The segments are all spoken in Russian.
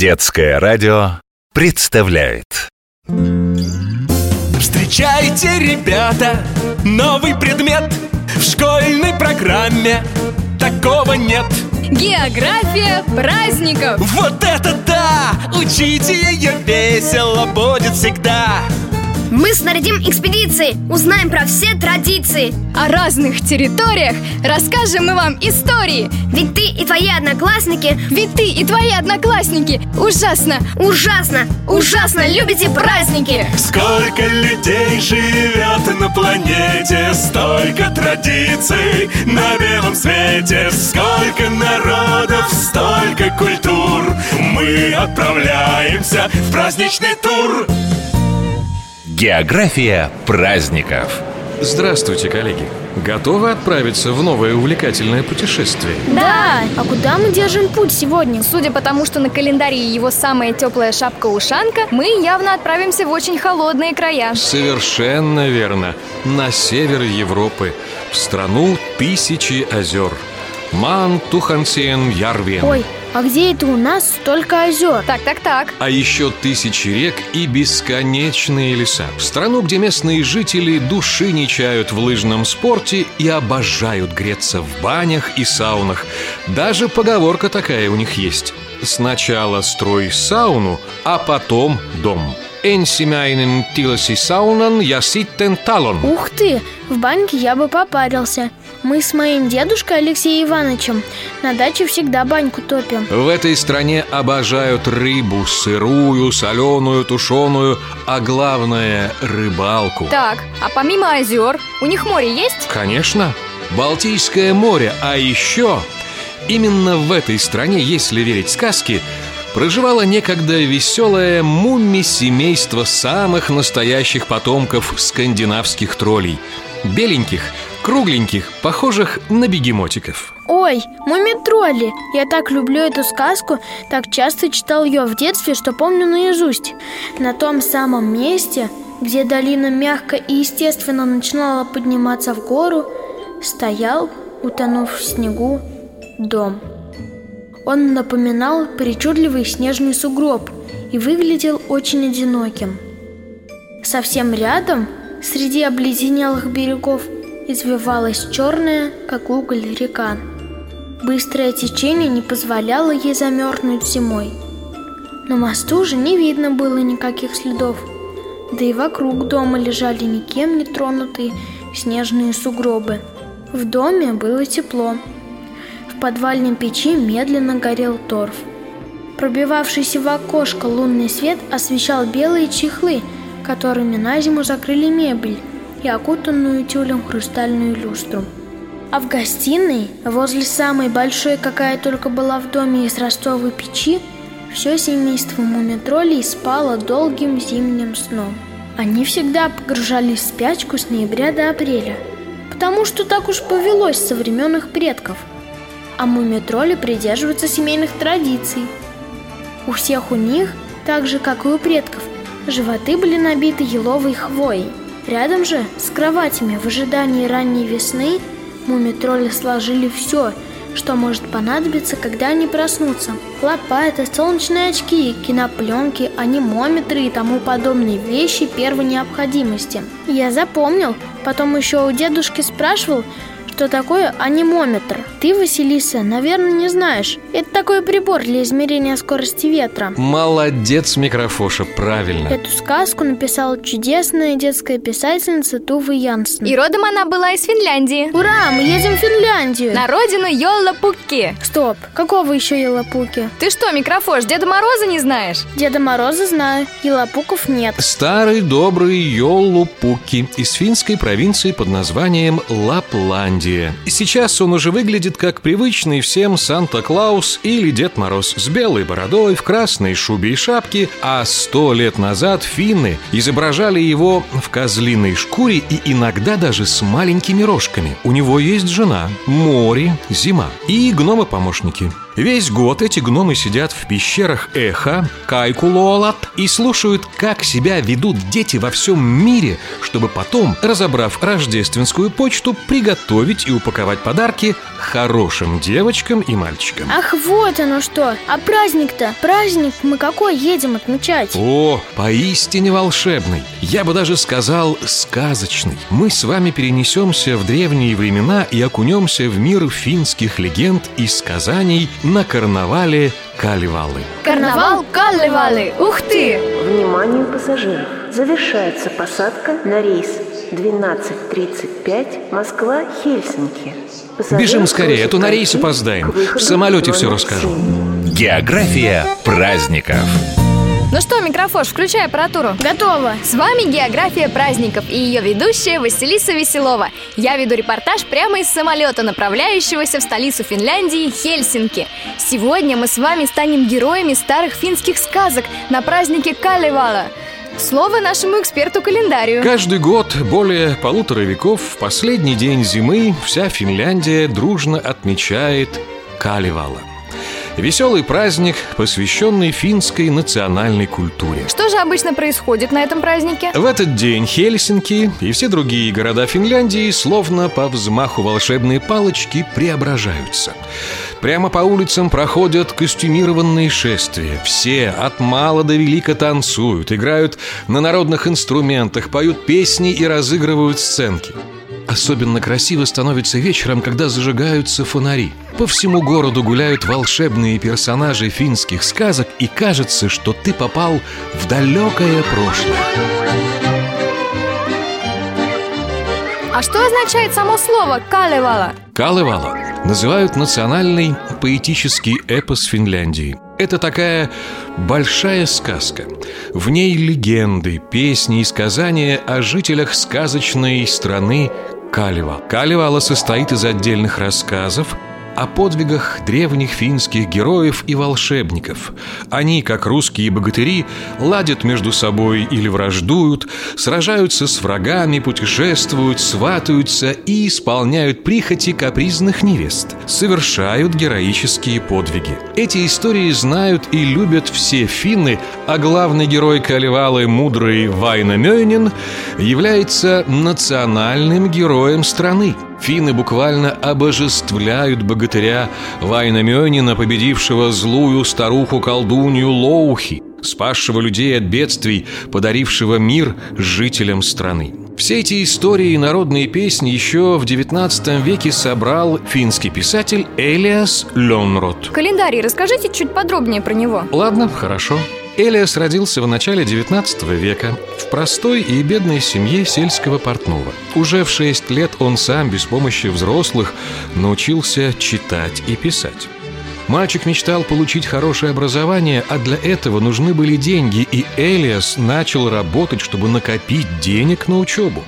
Детское радио представляет. Встречайте, ребята, новый предмет В школьной программе. Такого нет. География праздников. Вот это да! Учите ее весело будет всегда Мы снарядим экспедиции, узнаем про все традиции. О разных территориях расскажем мы вам истории. Ведь ты и твои одноклассники. Ведь ты и твои одноклассники. Ужасно, ужасно, ужасно. Любите праздники. Сколько людей живет на планете Столько традиций на белом свете. Сколько народов, столько культур. Мы отправляемся в праздничный тур География праздников Здравствуйте, коллеги! Готовы отправиться в новое увлекательное путешествие? Да! А куда мы держим путь сегодня? Судя по тому, что на календаре его самая теплая шапка-ушанка Мы явно отправимся в очень холодные края Совершенно верно! На север Европы, в страну тысячи озер Ман Тухансиен Ярвен Ой, а где это у нас столько озер? Так, так, так. А еще тысячи рек и бесконечные леса. В страну, где местные жители души не чают в лыжном спорте И обожают греться в банях и саунах. Даже поговорка такая у них есть. Сначала строй сауну, а потом дом Ensimmäinen tilasi saunan ja sitten talon Ух ты! В баньке я бы попарился Мы с моим дедушкой Алексеем Ивановичем на даче всегда баньку топим. В этой стране обожают рыбу Сырую, соленую, тушеную А главное – рыбалку. Так, а помимо озер, у них море есть? Конечно, Балтийское море, а еще Именно в этой стране, если верить сказке Проживало некогда веселое мумми-семейство самых настоящих потомков скандинавских троллей. Беленьких, кругленьких, похожих на бегемотиков. Ой, муми-тролли! Я так люблю эту сказку Так часто читал ее в детстве, что помню наизусть. На том самом месте, где долина мягко и естественно начинала подниматься в гору Стоял, утонув в снегу, дом. Он напоминал причудливый снежный сугроб И выглядел очень одиноким. Совсем рядом, среди обледенелых берегов Извивалась черная, как уголь, река. Быстрое течение не позволяло ей замерзнуть зимой. На мосту же не видно было никаких следов. Да и вокруг дома лежали никем не тронутые снежные сугробы. В доме было тепло. В подвальной печи медленно горел торф. Пробивавшийся в окошко лунный свет освещал белые чехлы, которыми на зиму закрыли мебель и окутанную тюлем хрустальную люстру. А в гостиной, возле самой большой, какая только была в доме из ростовой печи, все семейство мумитролей спало долгим зимним сном. Они всегда погружались в спячку с ноября до апреля, потому что так уж повелось со времен их предков. А мумитроли придерживаются семейных традиций. У всех у них, так же как и у предков, животы были набиты еловой хвоей. Рядом же с кроватями в ожидании ранней весны мумитроли сложили все, что может понадобиться, когда они проснутся. Лопаты, солнечные очки, кинопленки, анимометры и тому подобные вещи первой необходимости. Я запомнил, потом еще у дедушки спрашивал, что такое анимометр. Ты, Василиса, наверное, не знаешь. Это такой прибор для измерения скорости ветра. Молодец, микрофоша, правильно Эту сказку написала чудесная детская писательница Тува Янсен. И родом она была из Финляндии Ура, мы едем в Финляндию! На родину Йолла-Пукки Стоп, какого еще Елапуки? Ты что, микрофош, Деда Мороза не знаешь? Деда Мороза знаю, Елапуков нет. Старый добрый Йоллупуки из финской провинции под названием Лапландия. И сейчас он уже выглядит как привычный всем Санта-Клаус или Дед Мороз с белой бородой, в красной шубе и шапке, а сто лет назад финны изображали его в козлиной шкуре и иногда даже с маленькими рожками. У него есть жена, море, зима и гномы-помощники. Весь год эти гномы сидят в пещерах Эха, Кайкулуолат и слушают, как себя ведут дети во всем мире, чтобы потом, разобрав рождественскую почту, приготовить и упаковать подарки хорошим девочкам и мальчикам. Ах, вот оно что! А праздник-то? Праздник мы какой едем отмечать? О, поистине волшебный. Я бы даже сказал сказочный. Мы с вами перенесемся в древние времена и окунемся в мир финских легенд и сказаний на карнавале Каливалы. Карнавал Каллевалы! Ух ты! Вниманию пассажиров! Завершается посадка на рейс 12.35 Москва-Хельсинки. Бежим скорее, а то на рейс опоздаем. В самолете все расскажу. География праздников. Ну что, микрофон, включай аппаратуру. Готово! С вами «География праздников» и ее ведущая Василиса Веселова. Я веду репортаж прямо из самолета, направляющегося в столицу Финляндии Хельсинки. Сегодня мы с вами станем героями старых финских сказок на празднике Калевала. Слово нашему эксперту-календарию. Каждый год, более полутора веков, в последний день зимы вся Финляндия дружно отмечает Каливала. Веселый праздник, посвященный финской национальной культуре. Что же обычно происходит на этом празднике? В этот день Хельсинки и все другие города Финляндии словно по взмаху волшебной палочки преображаются. Прямо по улицам проходят костюмированные шествия. Все от мала до велика танцуют, играют на народных инструментах, поют песни и разыгрывают сценки. Особенно красиво становится вечером, когда зажигаются фонари. По всему городу гуляют волшебные персонажи финских сказок, и кажется, что ты попал в далекое прошлое. А что означает само слово «калевала»? Калевала называют национальный поэтический эпос Финляндии. Это такая большая сказка. В ней легенды, песни и сказания о жителях сказочной страны Калева. Калевала состоит из отдельных рассказов, о подвигах древних финских героев и волшебников. Они, как русские богатыри, ладят между собой или враждуют, сражаются с врагами, путешествуют, сватаются и исполняют прихоти капризных невест, совершают героические подвиги. Эти истории знают и любят все финны, а главный герой Калевалы, мудрый Вайна Мёйнин, является национальным героем страны. Финны буквально обожествляют богатыря Вайнамёнина, победившего злую старуху-колдунью Лоухи, спасшего людей от бедствий, подарившего мир жителям страны. Все эти истории и народные песни еще в XIX веке собрал финский писатель Элиас Лёнрот. Календарий, расскажите чуть подробнее про него. Ладно, хорошо. Элиас родился в начале XIX века в простой и бедной семье сельского портного. Уже в 6 лет он сам, без помощи взрослых, научился читать и писать. Мальчик мечтал получить хорошее образование, а для этого нужны были деньги, и Элиас начал работать, чтобы накопить денег на учебу.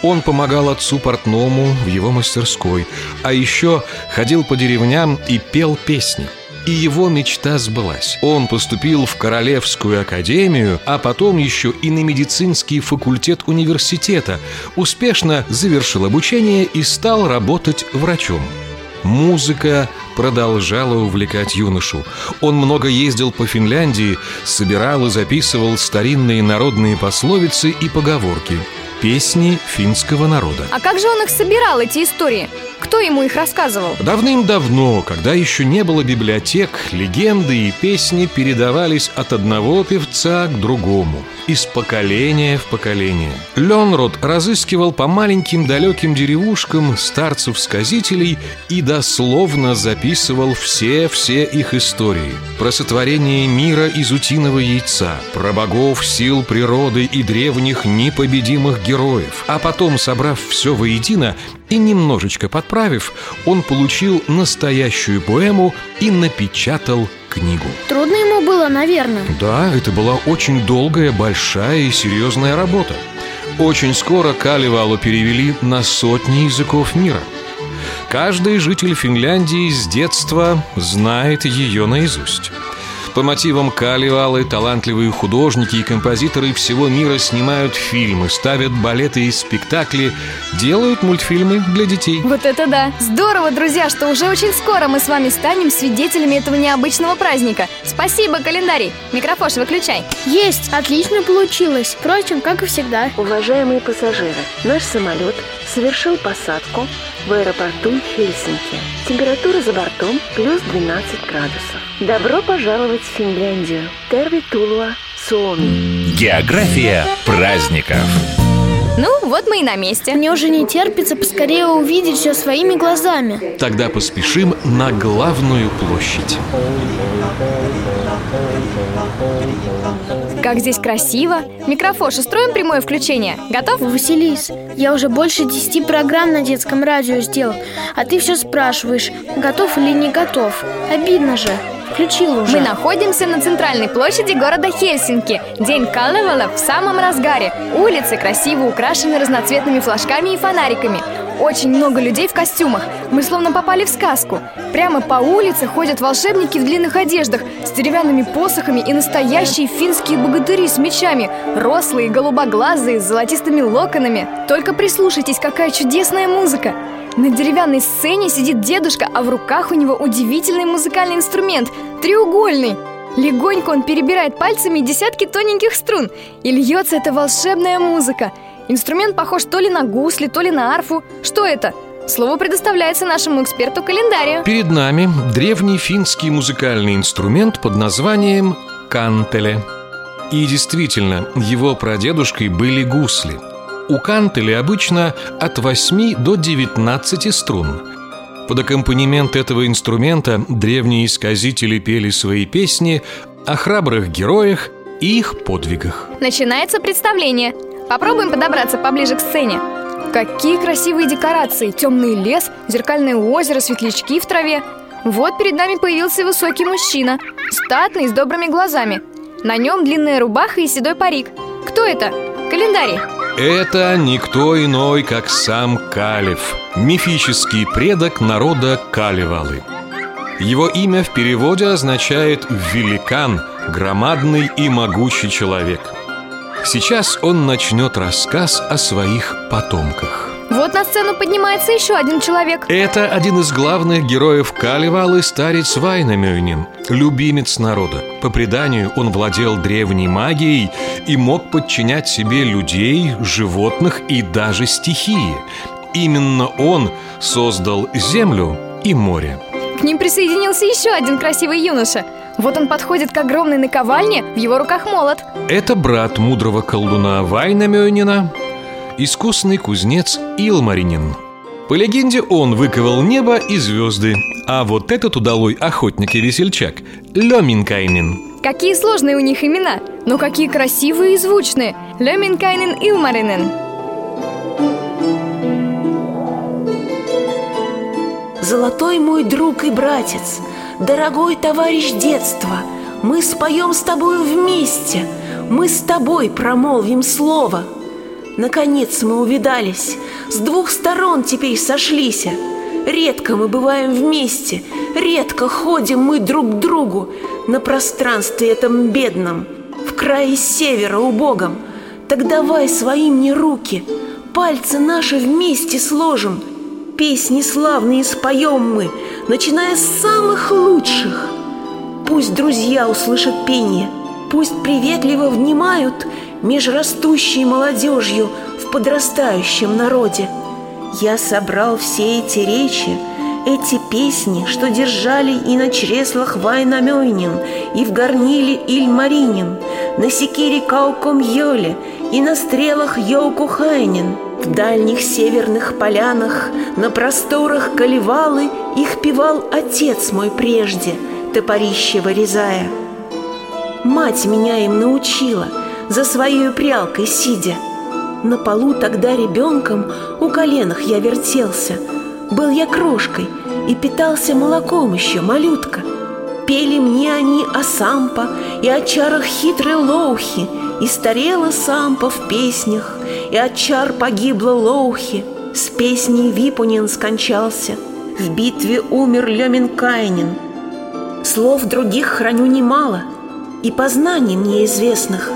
Он помогал отцу портному в его мастерской, а еще ходил по деревням и пел песни. И его мечта сбылась. Он поступил в Королевскую академию, а потом еще и на медицинский факультет университета, успешно завершил обучение и стал работать врачом. Музыка продолжала увлекать юношу. Он много ездил по Финляндии, собирал и записывал старинные народные пословицы и поговорки, песни финского народа. А как же он их собирал, эти истории? Кто ему их рассказывал? Давным-давно, когда еще не было библиотек, легенды и песни передавались от одного певца к другому, из поколения в поколение. Ленрод разыскивал по маленьким далеким деревушкам старцев-сказителей и дословно записывал все-все их истории. Про сотворение мира из утиного яйца, про богов, сил природы и древних непобедимых героев. А потом, собрав все воедино и немножечко подправив, он получил настоящую поэму и напечатал книгу. Трудно ему было, наверное. Да, это была очень долгая, большая и серьезная работа. Очень скоро Калевалу перевели на сотни языков мира. Каждый житель Финляндии с детства знает ее наизусть. По мотивам Калевалы талантливые художники и композиторы всего мира снимают фильмы, ставят балеты и спектакли, делают мультфильмы для детей. Вот это да! Здорово, друзья, что уже очень скоро мы с вами станем свидетелями этого необычного праздника. Спасибо, календарий. Микрофош выключай. Есть! Отлично получилось. Впрочем, как и всегда. Уважаемые пассажиры, наш самолет совершил посадку в аэропорту Хельсинки. Температура за бортом плюс 12 градусов. Добро пожаловать в Финляндию. Терви Тулуа, Суоми. География праздников. Ну, вот мы и на месте. Мне уже не терпится поскорее увидеть все своими глазами. Тогда поспешим на главную площадь. Как здесь красиво. Микрофош, устроим прямое включение. Готов? Василис, я уже больше десяти программ на детском радио сделал, а ты все спрашиваешь, готов или не готов. Обидно же. Включил уже. Мы находимся на центральной площади города Хельсинки. День Калевала в самом разгаре. Улицы красиво украшены разноцветными флажками и фонариками. Очень много людей в костюмах. Мы словно попали в сказку. Прямо по улице ходят волшебники в длинных одеждах с деревянными посохами и настоящие финские богатыри с мечами. Рослые, голубоглазые, с золотистыми локонами. Только прислушайтесь, какая чудесная музыка. На деревянной сцене сидит дедушка, а в руках у него удивительный музыкальный инструмент – треугольный. Легонько он перебирает пальцами десятки тоненьких струн, и льется эта волшебная музыка. Инструмент похож то ли на гусли, то ли на арфу. Что это? Слово предоставляется нашему эксперту календарию. Перед нами древний финский музыкальный инструмент под названием кантеле. И действительно, его прадедушкой были гусли. У кантеле обычно от 8 до 19 струн. Под аккомпанемент этого инструмента древние сказители пели свои песни о храбрых героях и их подвигах. Начинается представление. Попробуем подобраться поближе к сцене. Какие красивые декорации! Темный лес, зеркальное озеро, светлячки в траве. Вот перед нами появился высокий мужчина, статный, с добрыми глазами. На нем длинная рубаха и седой парик. Кто это? Календарий. Это никто иной, как сам Калев, мифический предок народа Калевалы. Его имя в переводе означает «великан», «громадный и могучий человек». Сейчас он начнет рассказ о своих потомках. Вот на сцену поднимается еще один человек. Это один из главных героев Калевалы старец Вайнамёйнин, любимец народа. По преданию, он владел древней магией и мог подчинять себе людей, животных и даже стихии. Именно он создал землю и море. К ним присоединился еще один красивый юноша. Вот он подходит к огромной наковальне, в его руках молот. Это брат мудрого колдуна Вайнамёнина, искусный кузнец Илмаринин. По легенде, он выковал небо и звезды, а вот этот удалой охотник и весельчак – Лёминкайнин. Какие сложные у них имена, но какие красивые и звучные. Леминкайнен Илмаринен. Золотой мой друг и братец, дорогой товарищ детства, мы споем с тобою вместе, мы с тобой промолвим слово. Наконец мы увидались, с двух сторон теперь сошлись. Редко мы бываем вместе, редко ходим мы друг к другу на пространстве этом бедном, в крае севера убогом. Так давай свои мне руки, пальцы наши вместе сложим – Песни славные споем мы, начиная с самых лучших. Пусть друзья услышат пение, пусть приветливо внимают Межрастущей молодежью в подрастающем народе. Я собрал все эти речи, эти песни, что держали и на чреслах Вайнамёйнин, и в горниле Ильмаринин, на секире Кауком Йоле и на стрелах Йоуку Хайнин – в дальних северных полянах, на просторах Калевалы Их певал отец мой прежде, топорище вырезая. Мать меня им научила, за своей прялкой сидя. На полу тогда ребенком у коленах я вертелся. Был я крошкой и питался молоком еще, малютка. Пели мне они о сампа и о чарах хитрой лоухи, И старела сампа в песнях, и от чар погибла Лоухи, С песней Випунин скончался, В битве умер Леминкайнин. слов других храню немало, И познаний мне известных.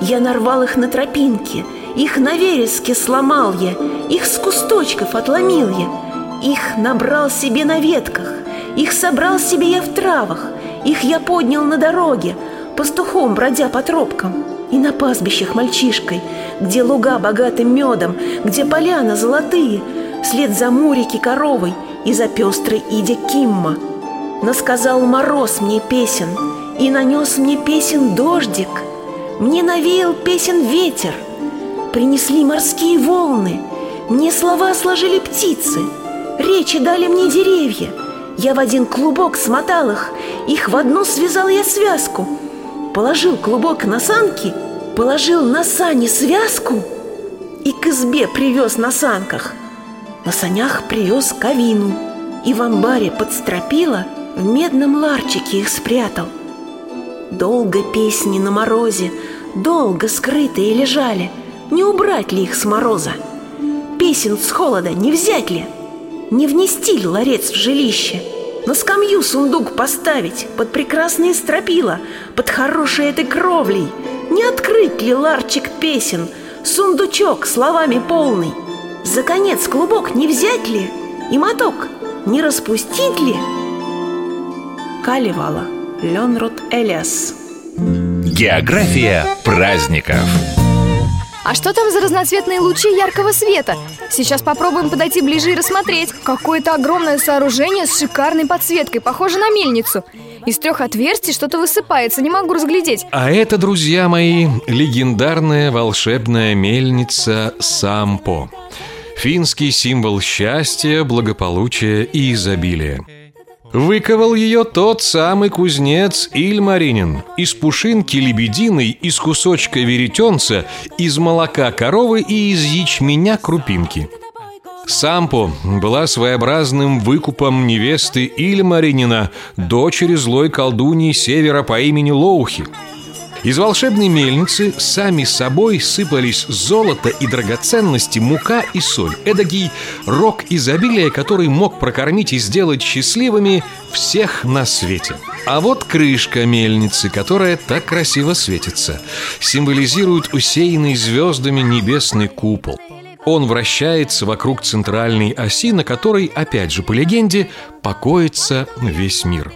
Я нарвал их на тропинке, Их на вереске сломал я, Их с кусточков отломил я, Их набрал себе на ветках, Их собрал себе я в травах, Их я поднял на дороге, Пастухом бродя по тропкам — и на пастбищах мальчишкой, где луга богаты медом, где поляна золотые, Вслед за Мурики коровой и за пестрой Иде Кимма. Насказал мороз мне песен, и нанес мне песен дождик. Мне навеял песен ветер, принесли морские волны, Мне слова сложили птицы, речи дали мне деревья. Я в один клубок смотал их, их в одну связал я связку — положил клубок на санки, положил на сани связку и к избе привез на санках. На санях привез кавину и в амбаре под стропила в медном ларчике их спрятал. Долго песни на морозе, долго скрытые лежали, не убрать ли их с мороза? Песен с холода не взять ли? Не внести ли ларец в жилище – на скамью сундук поставить Под прекрасные стропила Под хорошей этой кровлей. Не открыть ли ларчик песен? Сундучок словами полный. За конец клубок не взять ли? И моток не распустить ли? Каливала Ленрут Элиас. География праздников а что там за разноцветные лучи яркого света? Сейчас попробуем подойти ближе и рассмотреть. Какое-то огромное сооружение с шикарной подсветкой, похоже на мельницу. Из трех отверстий что-то высыпается, не могу разглядеть. А это, друзья мои, легендарная волшебная мельница Сампо. Финский символ счастья, благополучия и изобилия. Выковал ее тот самый кузнец Ильмаринин Из пушинки лебединой, из кусочка веретенца Из молока коровы и из ячменя крупинки. Сампо была своеобразным выкупом невесты Ильмаринина, дочери злой колдуньи севера по имени Лоухи – из волшебной мельницы сами собой сыпались золото и драгоценности, мука и соль. Эдакий рок изобилия, который мог прокормить и сделать счастливыми всех на свете. А вот крышка мельницы, которая так красиво светится, символизирует усеянный звездами небесный купол. Он вращается вокруг центральной оси, на которой, опять же по легенде, покоится весь мир.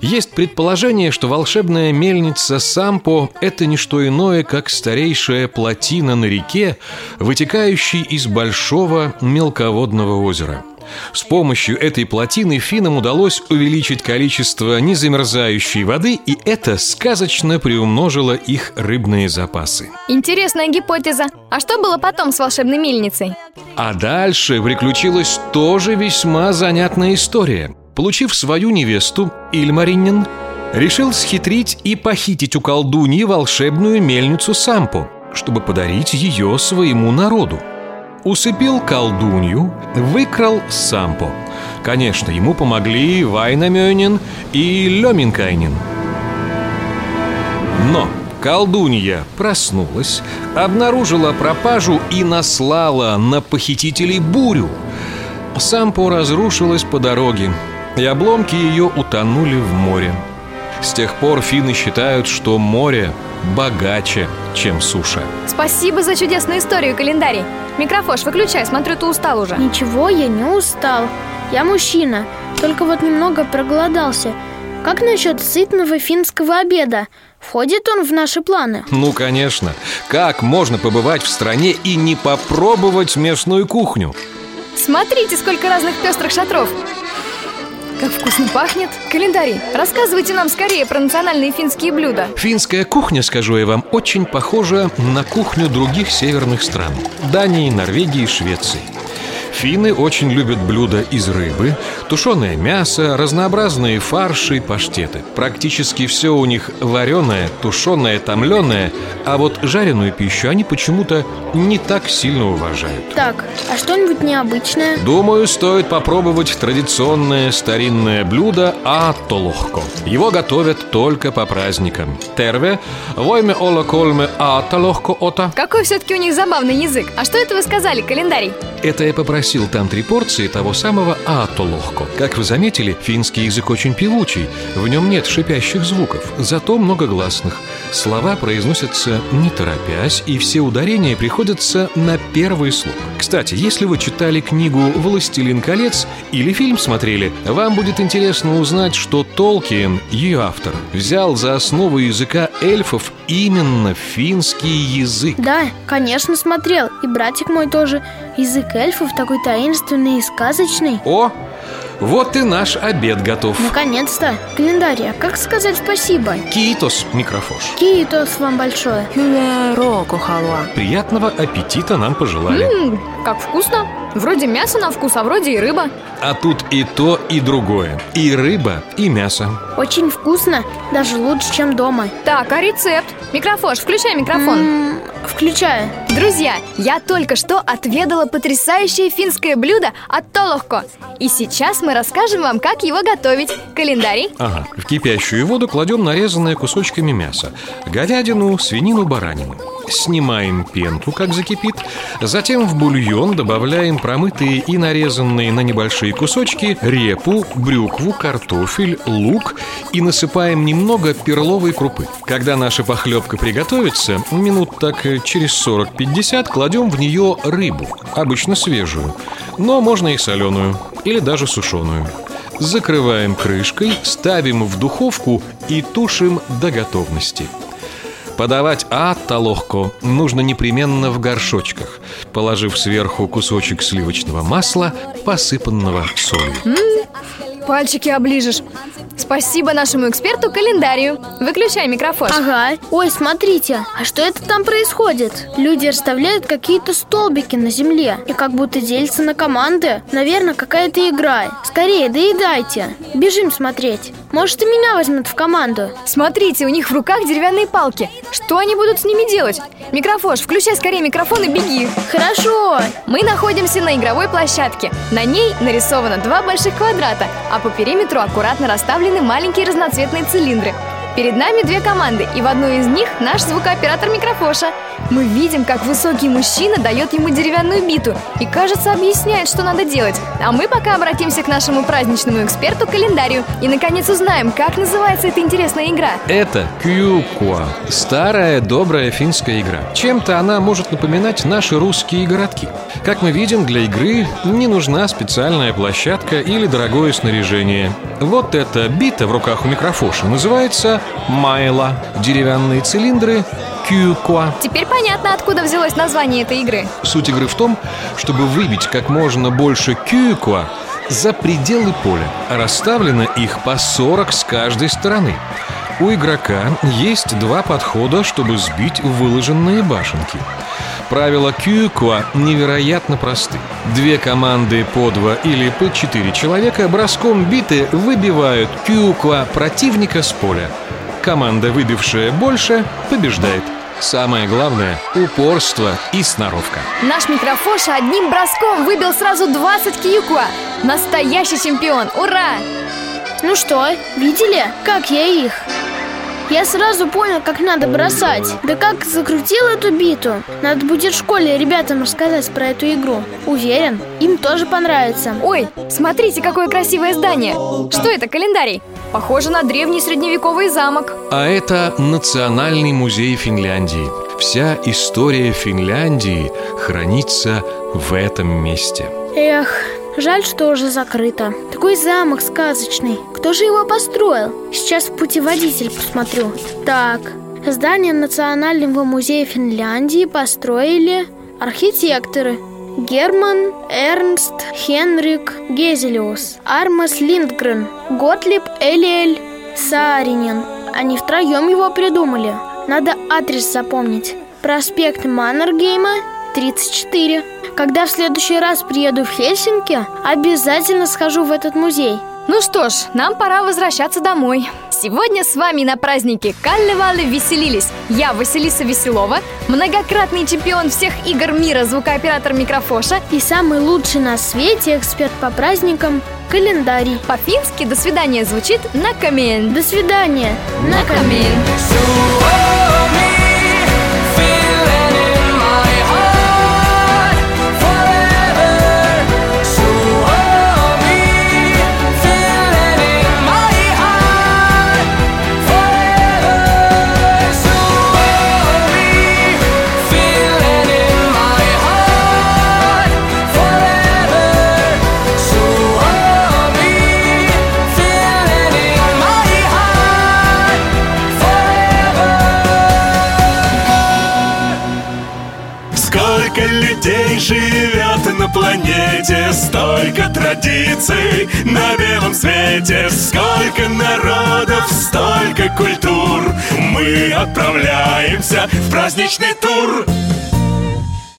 Есть предположение, что волшебная мельница Сампо – это не что иное, как старейшая плотина на реке, вытекающей из большого мелководного озера. С помощью этой плотины финнам удалось увеличить количество незамерзающей воды, и это сказочно приумножило их рыбные запасы. Интересная гипотеза. А что было потом с волшебной мельницей? А дальше приключилась тоже весьма занятная история. Получив свою невесту, Ильмаринин решил схитрить и похитить у колдуньи волшебную мельницу Сампу, чтобы подарить ее своему народу. Усыпил колдунью, выкрал Сампо. Конечно, ему помогли Вайнамёнин и Лёминкайнин. Но колдунья проснулась, обнаружила пропажу и наслала на похитителей бурю. Сампо разрушилась по дороге, и обломки ее утонули в море. С тех пор финны считают, что море богаче, чем суша. Спасибо за чудесную историю, календарий. Микрофош, выключай, смотрю, ты устал уже. Ничего, я не устал. Я мужчина, только вот немного проголодался. Как насчет сытного финского обеда? Входит он в наши планы? Ну, конечно. Как можно побывать в стране и не попробовать местную кухню? Смотрите, сколько разных пестрых шатров. Как вкусно пахнет! Календарий, рассказывайте нам скорее про национальные финские блюда Финская кухня, скажу я вам, очень похожа на кухню других северных стран Дании, Норвегии, Швеции Финны очень любят блюда из рыбы, тушеное мясо, разнообразные фарши, паштеты. Практически все у них вареное, тушеное, томленое, а вот жареную пищу они почему-то не так сильно уважают. Так, а что-нибудь необычное? Думаю, стоит попробовать традиционное старинное блюдо атолохко. Его готовят только по праздникам. Терве, войме ола колме атолохко ота. Какой все-таки у них забавный язык. А что это вы сказали, календарий? Это я попросил попросил там три порции того самого аатолохко. Как вы заметили, финский язык очень певучий, в нем нет шипящих звуков, зато многогласных. Слова произносятся не торопясь, и все ударения приходятся на первый слог. Кстати, если вы читали книгу «Властелин колец» или фильм смотрели, вам будет интересно узнать, что Толкиен, ее автор, взял за основу языка эльфов именно финский язык. Да, конечно, смотрел. И братик мой тоже. Язык эльфов такой таинственный и сказочный. О, вот и наш обед готов. Наконец-то. Календарь, а как сказать спасибо? Китос, микрофош. Китос вам большое. Приятного аппетита нам пожелали. М, как вкусно. Вроде мясо на вкус, а вроде и рыба. А тут и то, и другое. И рыба, и мясо. Очень вкусно, даже лучше, чем дома. Так, а рецепт? Микрофош, включай микрофон. М, Включаю. Друзья, я только что отведала потрясающее финское блюдо от Толохко. И сейчас мы расскажем вам, как его готовить. Календарий. Ага. В кипящую воду кладем нарезанное кусочками мясо. Говядину, свинину, баранину. Снимаем пенку, как закипит. Затем в бульон добавляем промытые и нарезанные на небольшие кусочки репу, брюкву, картофель, лук и насыпаем немного перловой крупы. Когда наша похлебка приготовится, минут так э, через 40-50 кладем в нее рыбу, обычно свежую, но можно и соленую, или даже сушеную. Закрываем крышкой, ставим в духовку и тушим до готовности. Подавать атталохко нужно непременно в горшочках, положив сверху кусочек сливочного масла, посыпанного солью. Пальчики оближешь. Спасибо нашему эксперту календарию. Выключай микрофон. Ага. Ой, смотрите, а что это там происходит? Люди расставляют какие-то столбики на земле и как будто делятся на команды. Наверное, какая-то игра. Скорее, доедайте. Бежим смотреть. Может, и меня возьмут в команду. Смотрите, у них в руках деревянные палки. Что они будут с ними делать? Микрофош, включай скорее микрофон и беги. Хорошо. Мы находимся на игровой площадке. На ней нарисовано два больших квадрата, а по периметру аккуратно расставлены маленькие разноцветные цилиндры. Перед нами две команды, и в одной из них наш звукооператор микрофоша. Мы видим, как высокий мужчина дает ему деревянную биту и, кажется, объясняет, что надо делать. А мы пока обратимся к нашему праздничному эксперту календарию и, наконец, узнаем, как называется эта интересная игра. Это Кьюкуа. Старая, добрая финская игра. Чем-то она может напоминать наши русские городки. Как мы видим, для игры не нужна специальная площадка или дорогое снаряжение. Вот эта бита в руках у микрофоша называется майла. Деревянные цилиндры Кьюкуа. Теперь понятно, откуда взялось название этой игры. Суть игры в том, чтобы выбить как можно больше кюкуа за пределы поля. Расставлено их по 40 с каждой стороны. У игрока есть два подхода, чтобы сбить выложенные башенки. Правила кюкуа невероятно просты. Две команды по два или по четыре человека броском биты выбивают кюкуа противника с поля. Команда, выбившая больше, побеждает. Самое главное – упорство и сноровка. Наш микрофоша одним броском выбил сразу 20 кьюкуа. Настоящий чемпион! Ура! Ну что, видели, как я их? Я сразу понял, как надо бросать. Да как закрутил эту биту. Надо будет в школе ребятам рассказать про эту игру. Уверен, им тоже понравится. Ой, смотрите, какое красивое здание! Что это, календарий? Похоже на древний средневековый замок. А это Национальный музей Финляндии. Вся история Финляндии хранится в этом месте. Эх, жаль, что уже закрыто. Такой замок сказочный. Кто же его построил? Сейчас в путеводитель посмотрю. Так, здание Национального музея Финляндии построили архитекторы. Герман Эрнст Хенрик Гезелиус, Армас Линдгрен, Готлиб Элиэль Сааринен. Они втроем его придумали. Надо адрес запомнить. Проспект Маннергейма, 34. Когда в следующий раз приеду в Хельсинки, обязательно схожу в этот музей. Ну что ж, нам пора возвращаться домой. Сегодня с вами на празднике Каллевалы веселились. Я Василиса Веселова, многократный чемпион всех игр мира, звукооператор микрофоша. И самый лучший на свете эксперт по праздникам – календарий. По-фински «до свидания» звучит «на камен». До свидания. На камен. Отправляемся в праздничный тур